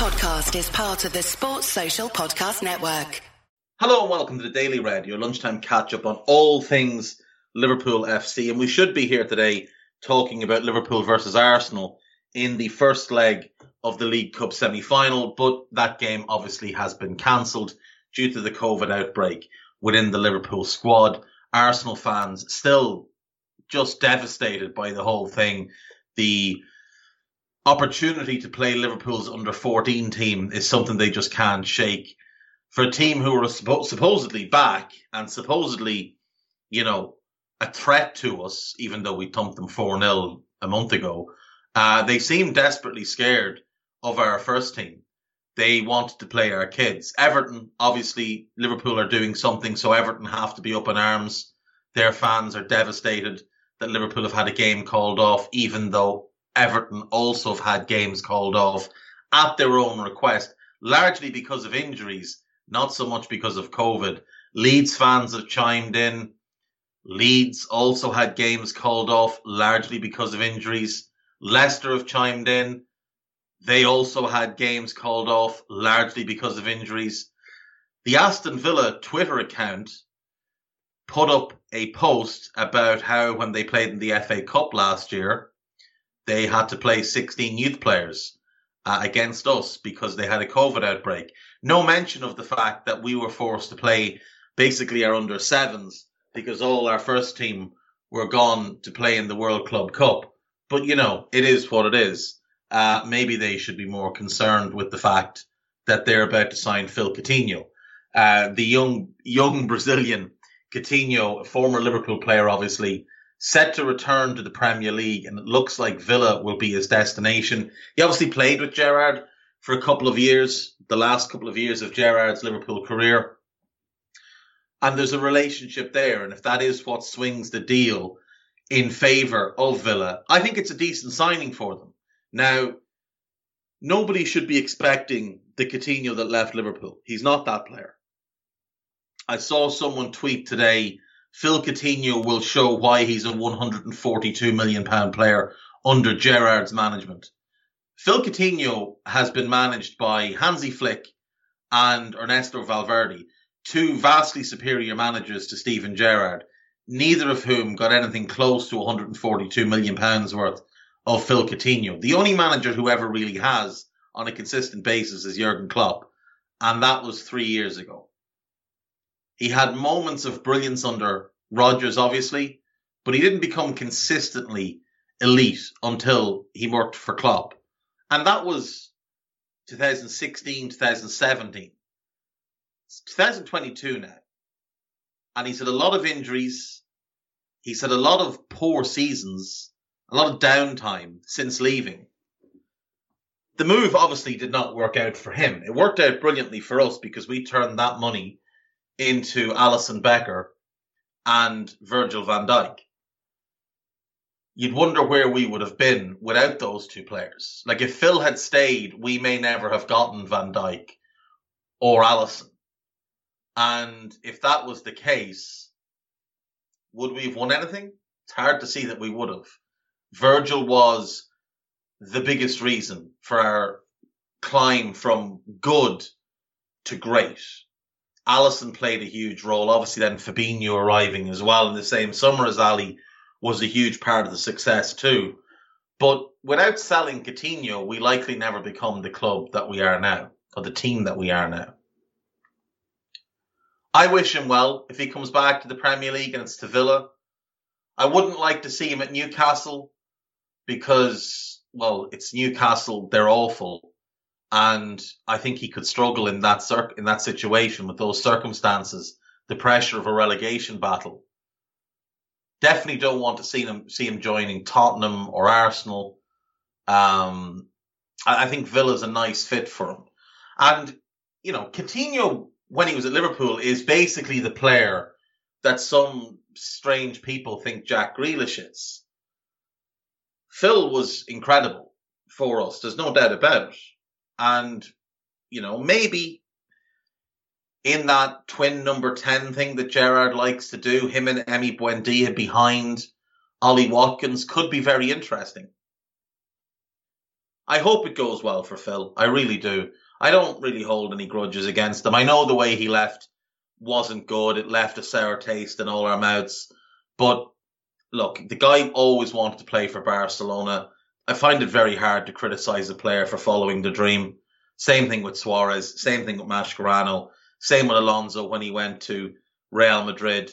podcast is part of the Sports Social Podcast Network. Hello and welcome to the Daily Red, your lunchtime catch up on all things Liverpool FC. And we should be here today talking about Liverpool versus Arsenal in the first leg of the League Cup semi final, but that game obviously has been cancelled due to the COVID outbreak within the Liverpool squad. Arsenal fans still just devastated by the whole thing. The opportunity to play Liverpool's under 14 team is something they just can't shake. For a team who are suppo- supposedly back and supposedly, you know, a threat to us, even though we thumped them 4 0 a month ago, uh, they seem desperately scared of our first team. They want to play our kids. Everton, obviously, Liverpool are doing something, so Everton have to be up in arms. Their fans are devastated that Liverpool have had a game called off, even though Everton also have had games called off at their own request, largely because of injuries, not so much because of COVID. Leeds fans have chimed in. Leeds also had games called off largely because of injuries. Leicester have chimed in. They also had games called off largely because of injuries. The Aston Villa Twitter account put up a post about how when they played in the FA Cup last year, they had to play 16 youth players uh, against us because they had a COVID outbreak. No mention of the fact that we were forced to play basically our under sevens because all our first team were gone to play in the World Club Cup. But you know, it is what it is. Uh, maybe they should be more concerned with the fact that they're about to sign Phil Coutinho, uh, the young young Brazilian Coutinho, a former Liverpool player, obviously set to return to the Premier League, and it looks like Villa will be his destination. He obviously played with Gerrard for a couple of years, the last couple of years of Gerrard's Liverpool career. And there's a relationship there, and if that is what swings the deal in favour of Villa, I think it's a decent signing for them. Now, nobody should be expecting the Coutinho that left Liverpool. He's not that player. I saw someone tweet today Phil Coutinho will show why he's a 142 million pound player under Gerrard's management. Phil Coutinho has been managed by Hansi Flick and Ernesto Valverde, two vastly superior managers to Steven Gerrard, neither of whom got anything close to 142 million pounds worth of Phil Coutinho. The only manager who ever really has on a consistent basis is Jurgen Klopp, and that was three years ago. He had moments of brilliance under Rodgers, obviously, but he didn't become consistently elite until he worked for Klopp. And that was 2016, 2017. It's 2022 now. And he's had a lot of injuries. He's had a lot of poor seasons, a lot of downtime since leaving. The move obviously did not work out for him. It worked out brilliantly for us because we turned that money into Alisson Becker and Virgil van Dijk. You'd wonder where we would have been without those two players. Like if Phil had stayed, we may never have gotten Van Dijk or Alisson. And if that was the case, would we have won anything? It's hard to see that we would have. Virgil was the biggest reason for our climb from good to great. Alisson played a huge role. Obviously, then Fabinho arriving as well in the same summer as Ali was a huge part of the success too. But without selling Coutinho, we likely never become the club that we are now, or the team that we are now. I wish him well if he comes back to the Premier League and it's to Villa. I wouldn't like to see him at Newcastle because, well, it's Newcastle. They're awful and I think he could struggle in that in that situation with those circumstances, the pressure of a relegation battle. Definitely don't want to see him see him joining Tottenham or Arsenal. Um, I, I think Villa's a nice fit for him, and you know Coutinho when he was at Liverpool is basically the player that some strange people think Jack Grealish is. Phil was incredible for us. There's no doubt about it. And, you know, maybe in that twin number 10 thing that Gerrard likes to do, him and Emi Buendia behind Ollie Watkins could be very interesting. I hope it goes well for Phil. I really do. I don't really hold any grudges against him. I know the way he left wasn't good. It left a sour taste in all our mouths. But look, the guy always wanted to play for Barcelona. I find it very hard to criticize a player for following the dream. Same thing with Suarez. Same thing with Mascherano. Same with Alonso when he went to Real Madrid.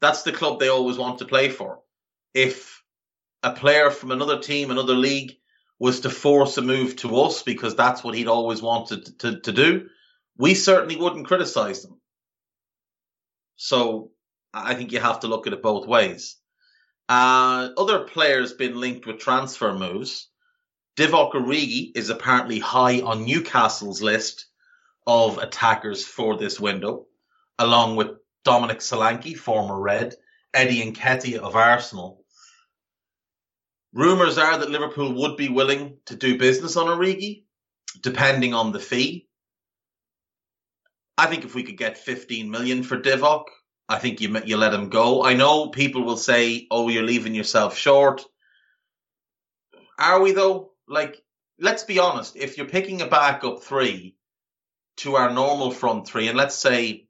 That's the club they always want to play for. If a player from another team, another league, was to force a move to us because that's what he'd always wanted to, to do, we certainly wouldn't criticize them. So I think you have to look at it both ways. Uh, other players been linked with transfer moves. Divock Origi is apparently high on Newcastle's list of attackers for this window, along with Dominic Solanke, former Red, Eddie Nketiah of Arsenal. Rumours are that Liverpool would be willing to do business on Origi, depending on the fee. I think if we could get 15 million for Divock, I think you you let him go. I know people will say, "Oh, you're leaving yourself short." Are we though? Like, let's be honest. If you're picking a backup three to our normal front three, and let's say,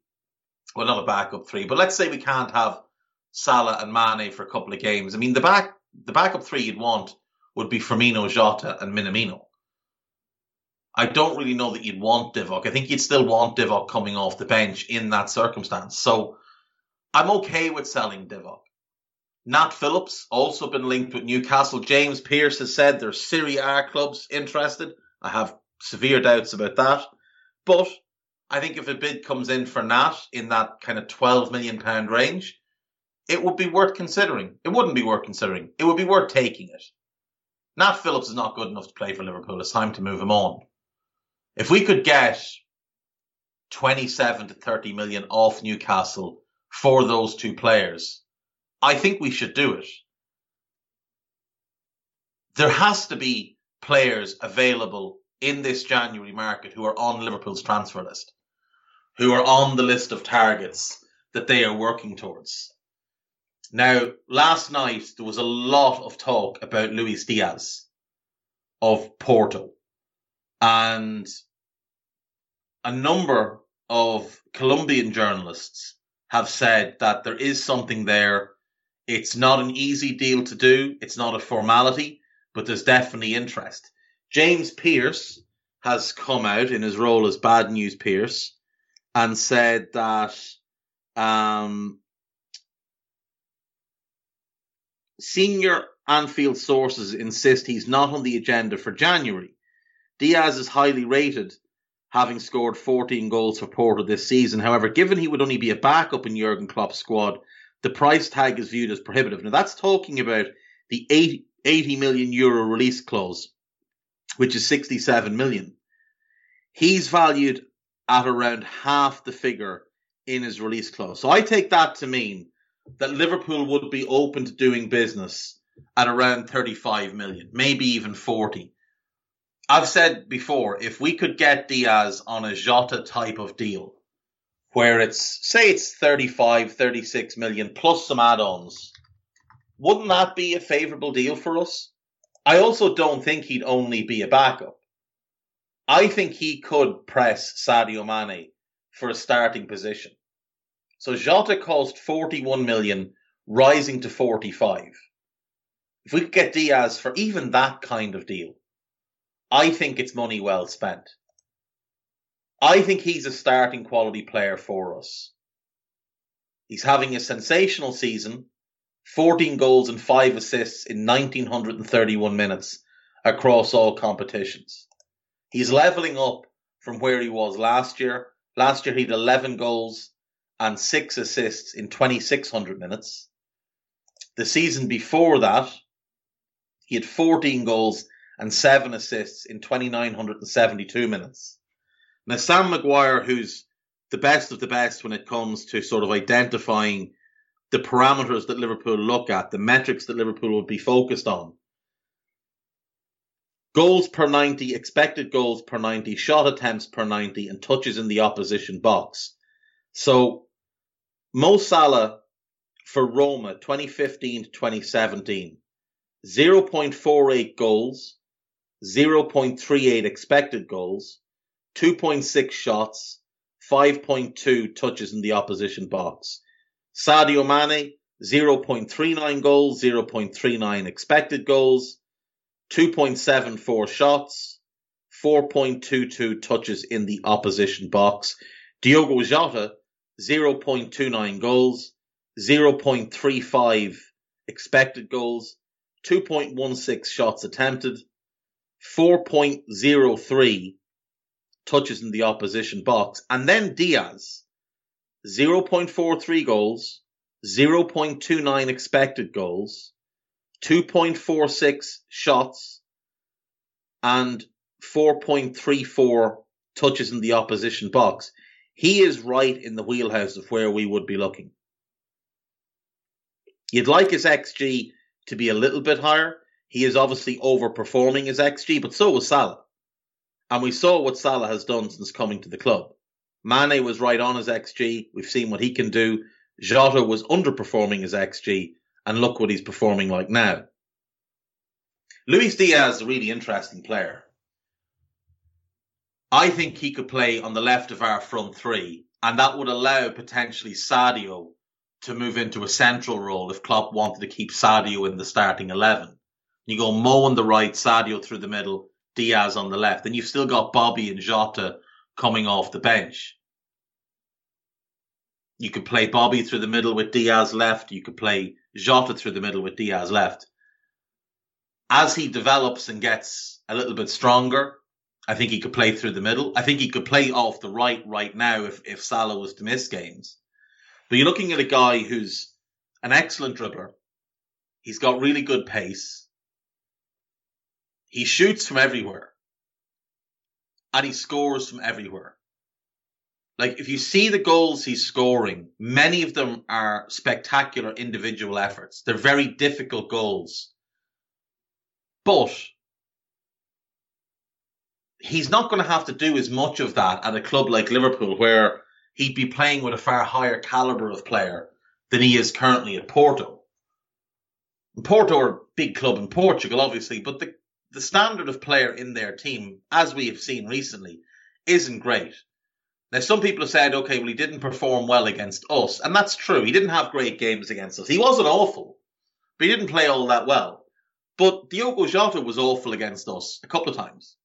well, not a backup three, but let's say we can't have Salah and Mane for a couple of games. I mean, the back the backup three you'd want would be Firmino, Jota, and Minamino. I don't really know that you'd want Divock. I think you'd still want Divock coming off the bench in that circumstance. So I'm okay with selling Divock. Nat Phillips also been linked with Newcastle. James Pearce has said there's Serie A clubs interested. I have severe doubts about that. But I think if a bid comes in for Nat in that kind of 12 million pound range, it would be worth considering. It wouldn't be worth considering. It would be worth taking it. Nat Phillips is not good enough to play for Liverpool. It's time to move him on. If we could get 27 to 30 million off Newcastle for those two players, I think we should do it. There has to be players available in this January market who are on Liverpool's transfer list, who are on the list of targets that they are working towards. Now, last night there was a lot of talk about Luis Diaz of Porto and a number of Colombian journalists have said that there is something there. It's not an easy deal to do. It's not a formality, but there's definitely interest. James Pearce has come out in his role as Bad News Pearce and said that um, senior Anfield sources insist he's not on the agenda for January. Diaz is highly rated, having scored 14 goals for Porto this season. However, given he would only be a backup in Jurgen Klopp's squad, the price tag is viewed as prohibitive. Now, that's talking about the 80, 80 million euro release clause, which is 67 million. He's valued at around half the figure in his release clause. So I take that to mean that Liverpool would be open to doing business at around 35 million, maybe even 40. I've said before, if we could get Diaz on a Jota type of deal, where it's, say it's 35, 36 million plus some add-ons, wouldn't that be a favourable deal for us? I also don't think he'd only be a backup. I think he could press Sadio Mane for a starting position. So Jota cost 41 million, rising to 45. If we could get Diaz for even that kind of deal, I think it's money well spent. I think he's a starting quality player for us. He's having a sensational season, 14 goals and 5 assists in 1931 minutes across all competitions. He's leveling up from where he was last year. Last year he had 11 goals and six assists in 2,600 minutes. The season before that, he had 14 goals and seven assists in 2,972 minutes. Now, Sam Maguire, who's the best of the best when it comes to sort of identifying the parameters that Liverpool look at, the metrics that Liverpool would be focused on. Goals per 90, expected goals per 90, shot attempts per 90, and touches in the opposition box. So Mo Salah for Roma 2015 to 2017, 0.48 goals, 0.38 expected goals, 2.6 shots, 5.2 touches in the opposition box. Sadio Mane, 0.39 goals, 0.39 expected goals, 2.74 shots, 4.22 touches in the opposition box. Diogo Jota, 0.29 goals, 0.35 expected goals, 2.16 shots attempted, 4.03 touches in the opposition box. And then Diaz, 0.43 goals, 0.29 expected goals, 2.46 shots, and 4.34 touches in the opposition box. He is right in the wheelhouse of where we would be looking. You'd like his XG to be a little bit higher. He is obviously overperforming his XG, but so was Salah. And we saw what Salah has done since coming to the club. Mane was right on his XG. We've seen what he can do. Jota was underperforming his XG, and look what he's performing like now. Luis Diaz is a really interesting player. I think he could play on the left of our front three, and that would allow potentially Sadio to move into a central role if Klopp wanted to keep Sadio in the starting 11. You go Mo on the right, Sadio through the middle, Diaz on the left. And you've still got Bobby and Jota coming off the bench. You could play Bobby through the middle with Diaz left. You could play Jota through the middle with Diaz left. As he develops and gets a little bit stronger, I think he could play through the middle. I think he could play off the right right now if, if Salah was to miss games. But you're looking at a guy who's an excellent dribbler. He's got really good pace. He shoots from everywhere. And he scores from everywhere. Like, if you see the goals he's scoring, many of them are spectacular individual efforts. They're very difficult goals. But he's not going to have to do as much of that at a club like Liverpool, where he'd be playing with a far higher caliber of player than he is currently at Porto. Porto are a big club in Portugal, obviously, but the, the standard of player in their team, as we have seen recently, isn't great. Now, some people have said, okay, well, he didn't perform well against us, and that's true. He didn't have great games against us. He wasn't awful, but he didn't play all that well. But Diogo Jota was awful against us a couple of times.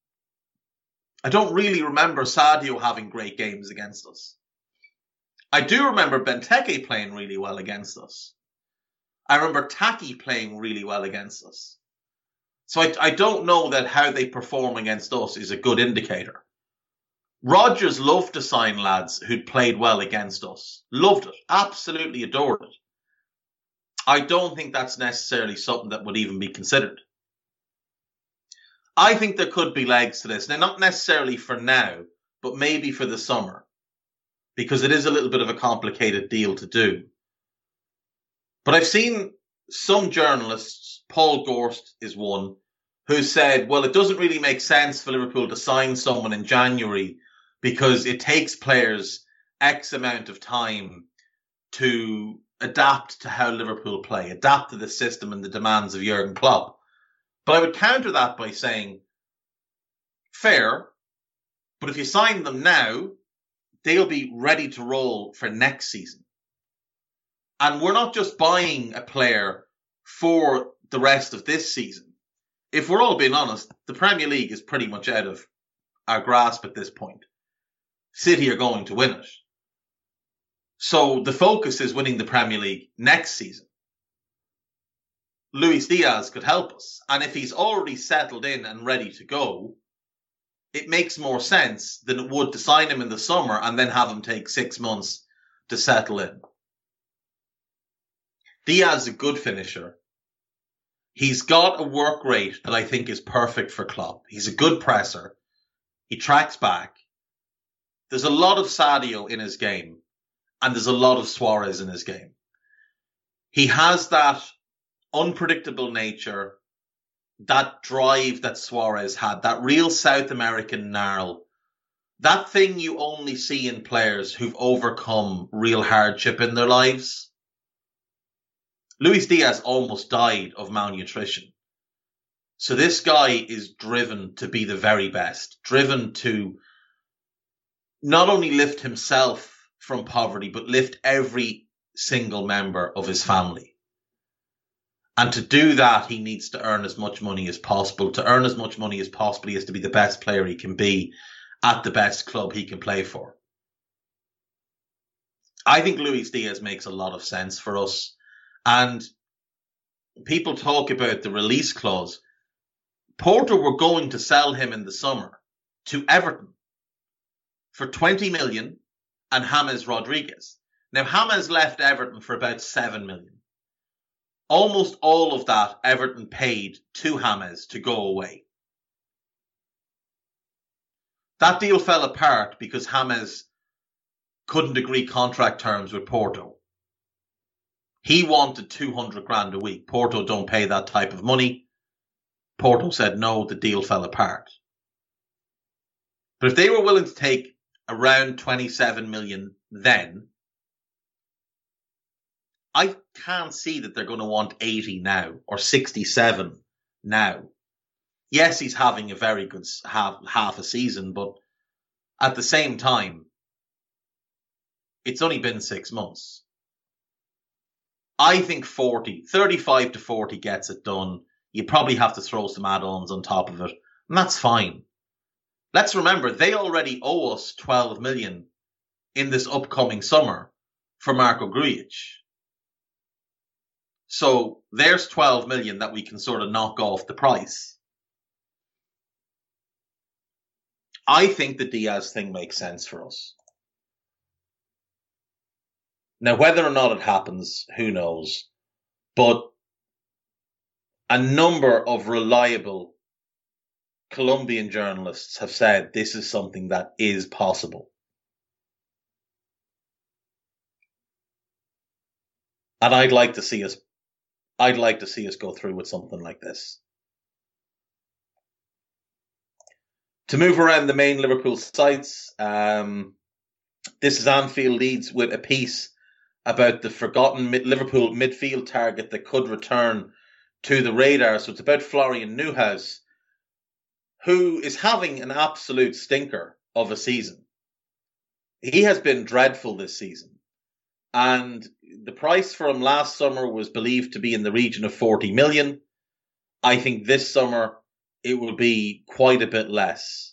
I don't really remember Sadio having great games against us. I do remember Benteke playing really well against us. I remember Taki playing really well against us. So I, I don't know that how they perform against us is a good indicator. Rodgers loved to sign lads who'd played well against us. Loved it. Absolutely adored it. I don't think that's necessarily something that would even be considered. I think there could be legs to this. Now, not necessarily for now, but maybe for the summer because it is a little bit of a complicated deal to do. But I've seen some journalists, Paul Gorst is one, who said, well, it doesn't really make sense for Liverpool to sign someone in January because it takes players X amount of time to adapt to how Liverpool play, adapt to the system and the demands of Jurgen Klopp. But I would counter that by saying, fair, but if you sign them now, they'll be ready to roll for next season. And we're not just buying a player for the rest of this season. If we're all being honest, the Premier League is pretty much out of our grasp at this point. City are going to win it. So the focus is winning the Premier League next season. Luis Diaz could help us. And if he's already settled in and ready to go, it makes more sense than it would to sign him in the summer and then have him take six months to settle in. Diaz is a good finisher. He's got a work rate that I think is perfect for Klopp. He's a good presser. He tracks back. There's a lot of Sadio in his game, and there's a lot of Suarez in his game. He has that unpredictable nature that drive that Suarez had, that real South American gnarl, that thing you only see in players who've overcome real hardship in their lives. Luis Diaz almost died of malnutrition. So this guy is driven to be the very best, driven to not only lift himself from poverty, but lift every single member of his family. And to do that, he needs to earn as much money as possible. To earn as much money as possible, he has to be the best player he can be at the best club he can play for. I think Luis Diaz makes a lot of sense for us. And people talk about the release clause. Porto were going to sell him in the summer to Everton for 20 million and James Rodriguez. Now, James left Everton for about 7 million. Almost all of that Everton paid to James to go away. That deal fell apart because James couldn't agree contract terms with Porto. He wanted 200 grand a week. Porto don't pay that type of money. Porto said no, the deal fell apart. But if they were willing to take around 27 million then, I can't see that they're going to want 80 now or 67 now. Yes, he's having a very good half, half a season, but at the same time, it's only been six months. I think 40, 35 to 40 gets it done. You probably have to throw some add-ons on top of it, and that's fine. Let's remember, they already owe us 12 million in this upcoming summer for Marko Grujic. So there's 12 million that we can sort of knock off the price. I think the Diaz thing makes sense for us. Now, whether or not it happens, who knows? But a number of reliable Colombian journalists have said this is something that is possible. And I'd like to see us I'd like to see us go through with something like this. To move around the main Liverpool sites, um, this is Anfield leads with a piece about the forgotten Liverpool midfield target that could return to the radar. So it's about Florian Neuhaus, who is having an absolute stinker of a season. He has been dreadful this season. And the price for him last summer was believed to be in the region of 40 million. I think this summer it will be quite a bit less.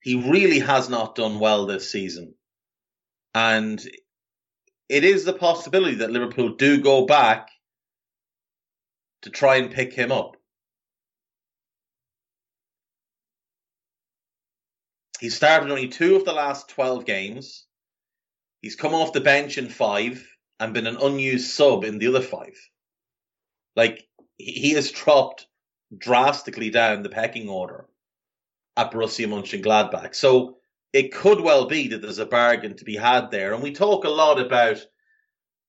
He really has not done well this season. And it is the possibility that Liverpool do go back to try and pick him up. He started only two of the last 12 games. He's come off the bench in five and been an unused sub in the other five. Like, he has dropped drastically down the pecking order at Borussia Mönchengladbach. So it could well be that there's a bargain to be had there. And we talk a lot about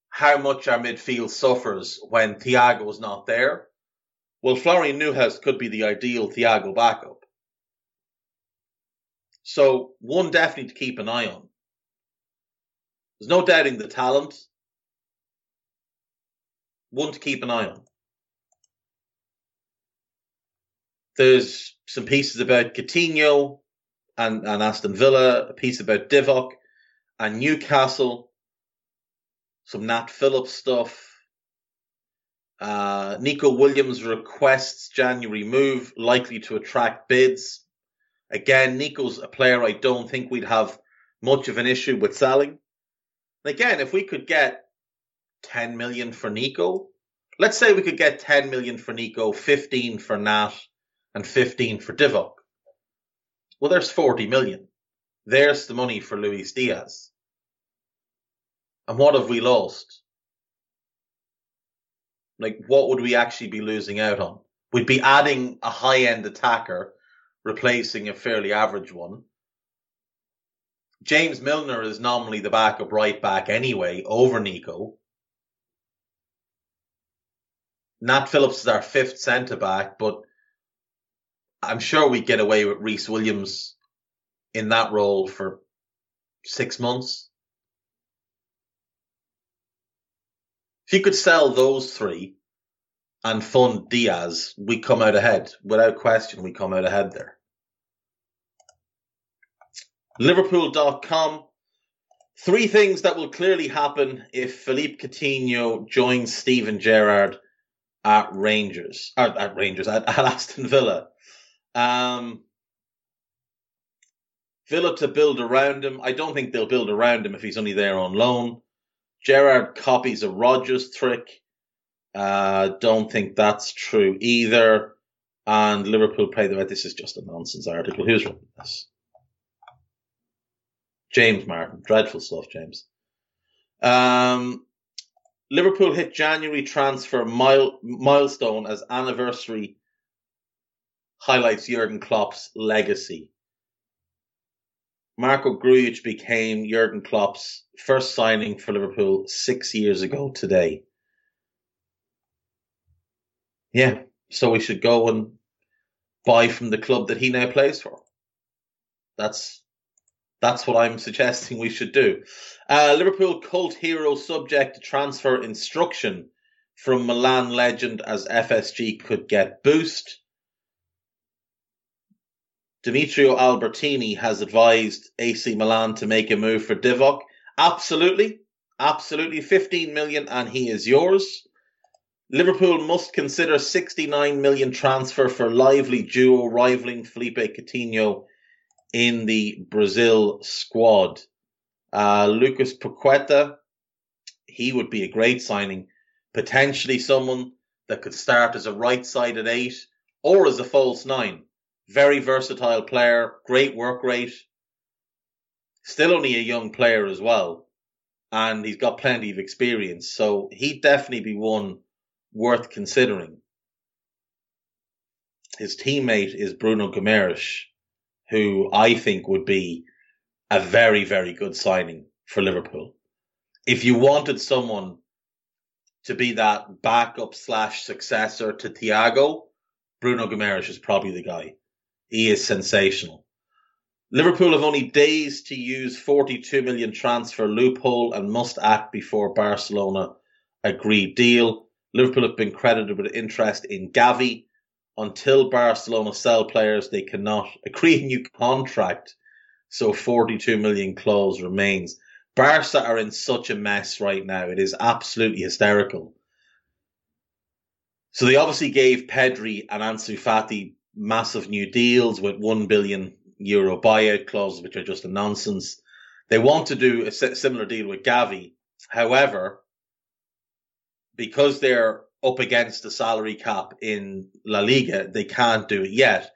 how much our midfield suffers when Thiago's not there. Well, Florian Neuhaus could be the ideal Thiago backup. So one definitely to keep an eye on. There's no doubting the talent. One to keep an eye on. There's some pieces about Coutinho and, and Aston Villa, a piece about Divock and Newcastle, some Nat Phillips stuff. Uh, Neco Williams requests January move, likely to attract bids. Again, Nico's a player I don't think we'd have much of an issue with selling. Again, if we could get 10 million for Nico, let's say we could get 10 million for Nico, 15 for Nat, and 15 for Divock. Well, there's 40 million. There's the money for Luis Diaz. And what have we lost? Like, what would we actually be losing out on? We'd be adding a high end attacker replacing a fairly average one. James Milner is normally the backup right back anyway, over Nico. Nat Phillips is our fifth centre back, but I'm sure we'd get away with Rhys Williams in that role for six months. If you could sell those three and fund Diaz, we come out ahead. Without question, we come out ahead there. Liverpool.com. Three things that will clearly happen if Philippe Coutinho joins Steven Gerrard at Rangers, at Rangers, at, at Aston Villa. Um, Villa to build around him. I don't think they'll build around him if he's only there on loan. Gerrard copies a Rodgers trick. Uh, don't think that's true either. And Liverpool play the This is just a nonsense article. Who's written this? James Martin. Dreadful stuff, James. Um, Liverpool hit January transfer mile, milestone as anniversary highlights Jurgen Klopp's legacy. Marko Grujic became Jurgen Klopp's first signing for Liverpool six years ago today. Yeah, so we should go and buy from the club that he now plays for. That's that's what I'm suggesting we should do. Uh, Liverpool cult hero subject to transfer instruction from Milan legend as FSG could get boost. Demetrio Albertini has advised AC Milan to make a move for Divock. Absolutely. Absolutely. 15 million and he is yours. Liverpool must consider 69 million transfer for lively duo rivaling Philippe Coutinho in the Brazil squad. Uh, Lucas Paqueta, he would be a great signing. Potentially someone that could start as a right sided eight or as a false nine. Very versatile player, great work rate. Still only a young player as well. And he's got plenty of experience. So he'd definitely be one worth considering. His teammate is Bruno Guimaraes, who I think would be a very, very good signing for Liverpool. If you wanted someone to be that backup slash successor to Thiago, Bruno Guimaraes is probably the guy. He is sensational. Liverpool have only days to use 42 million transfer loophole and must act before Barcelona agree deal. Liverpool have been credited with interest in Gavi. Until Barcelona sell players, they cannot agree a new contract. So 42 million clause remains. Barca are in such a mess right now. It is absolutely hysterical. So they obviously gave Pedri and Ansu Fati massive new deals with 1 billion euro buyout clauses, which are just a nonsense. They want to do a similar deal with Gavi. However, because they're up against the salary cap in La Liga, they can't do it yet.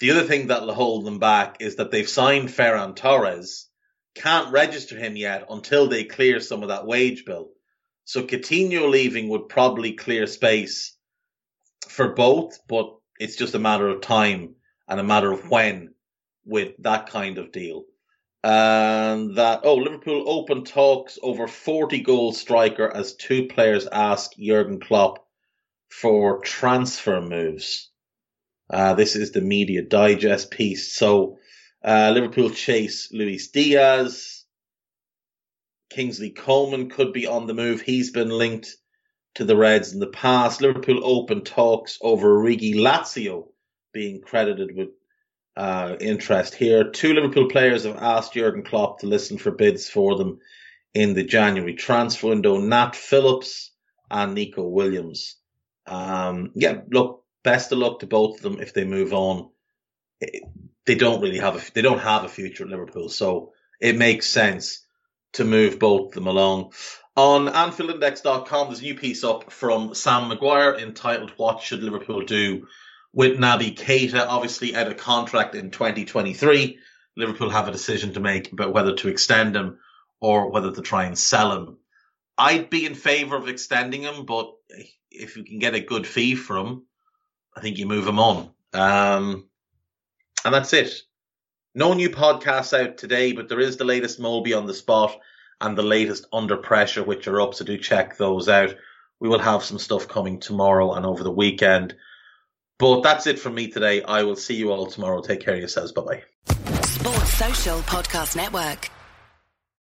The other thing that'll hold them back is that they've signed Ferran Torres, can't register him yet until they clear some of that wage bill. So Coutinho leaving would probably clear space for both, but it's just a matter of time and a matter of when with that kind of deal. And that, oh, Liverpool open talks over 40 goal striker as two players ask Jurgen Klopp for transfer moves. Uh, this is the media digest piece. So, uh, Liverpool chase Luis Diaz. Kingsley Coman could be on the move. He's been linked to the Reds in the past. Liverpool open talks over Origi Lazio being credited with uh, interest here. Two Liverpool players have asked Jurgen Klopp to listen for bids for them in the January transfer window. Nat Phillips and Neco Williams. Um, yeah, look, best of luck to both of them if they move on. They don't really have a they don't have a future at Liverpool, so it makes sense to move both of them along. On AnfieldIndex.com, there's a new piece up from Sam Maguire entitled "What Should Liverpool Do with Naby Keita?" Obviously, out of contract in 2023, Liverpool have a decision to make about whether to extend him or whether to try and sell him. I'd be in favour of extending him, but if you can get a good fee from him, I think you move him on. Um, and that's it. No new podcasts out today, but there is the latest Molby on the spot and the latest Under Pressure, which are up. So do check those out. We will have some stuff coming tomorrow and over the weekend. But that's it from me today. I will see you all tomorrow. Take care of yourselves. Bye bye. Sports Social Podcast Network.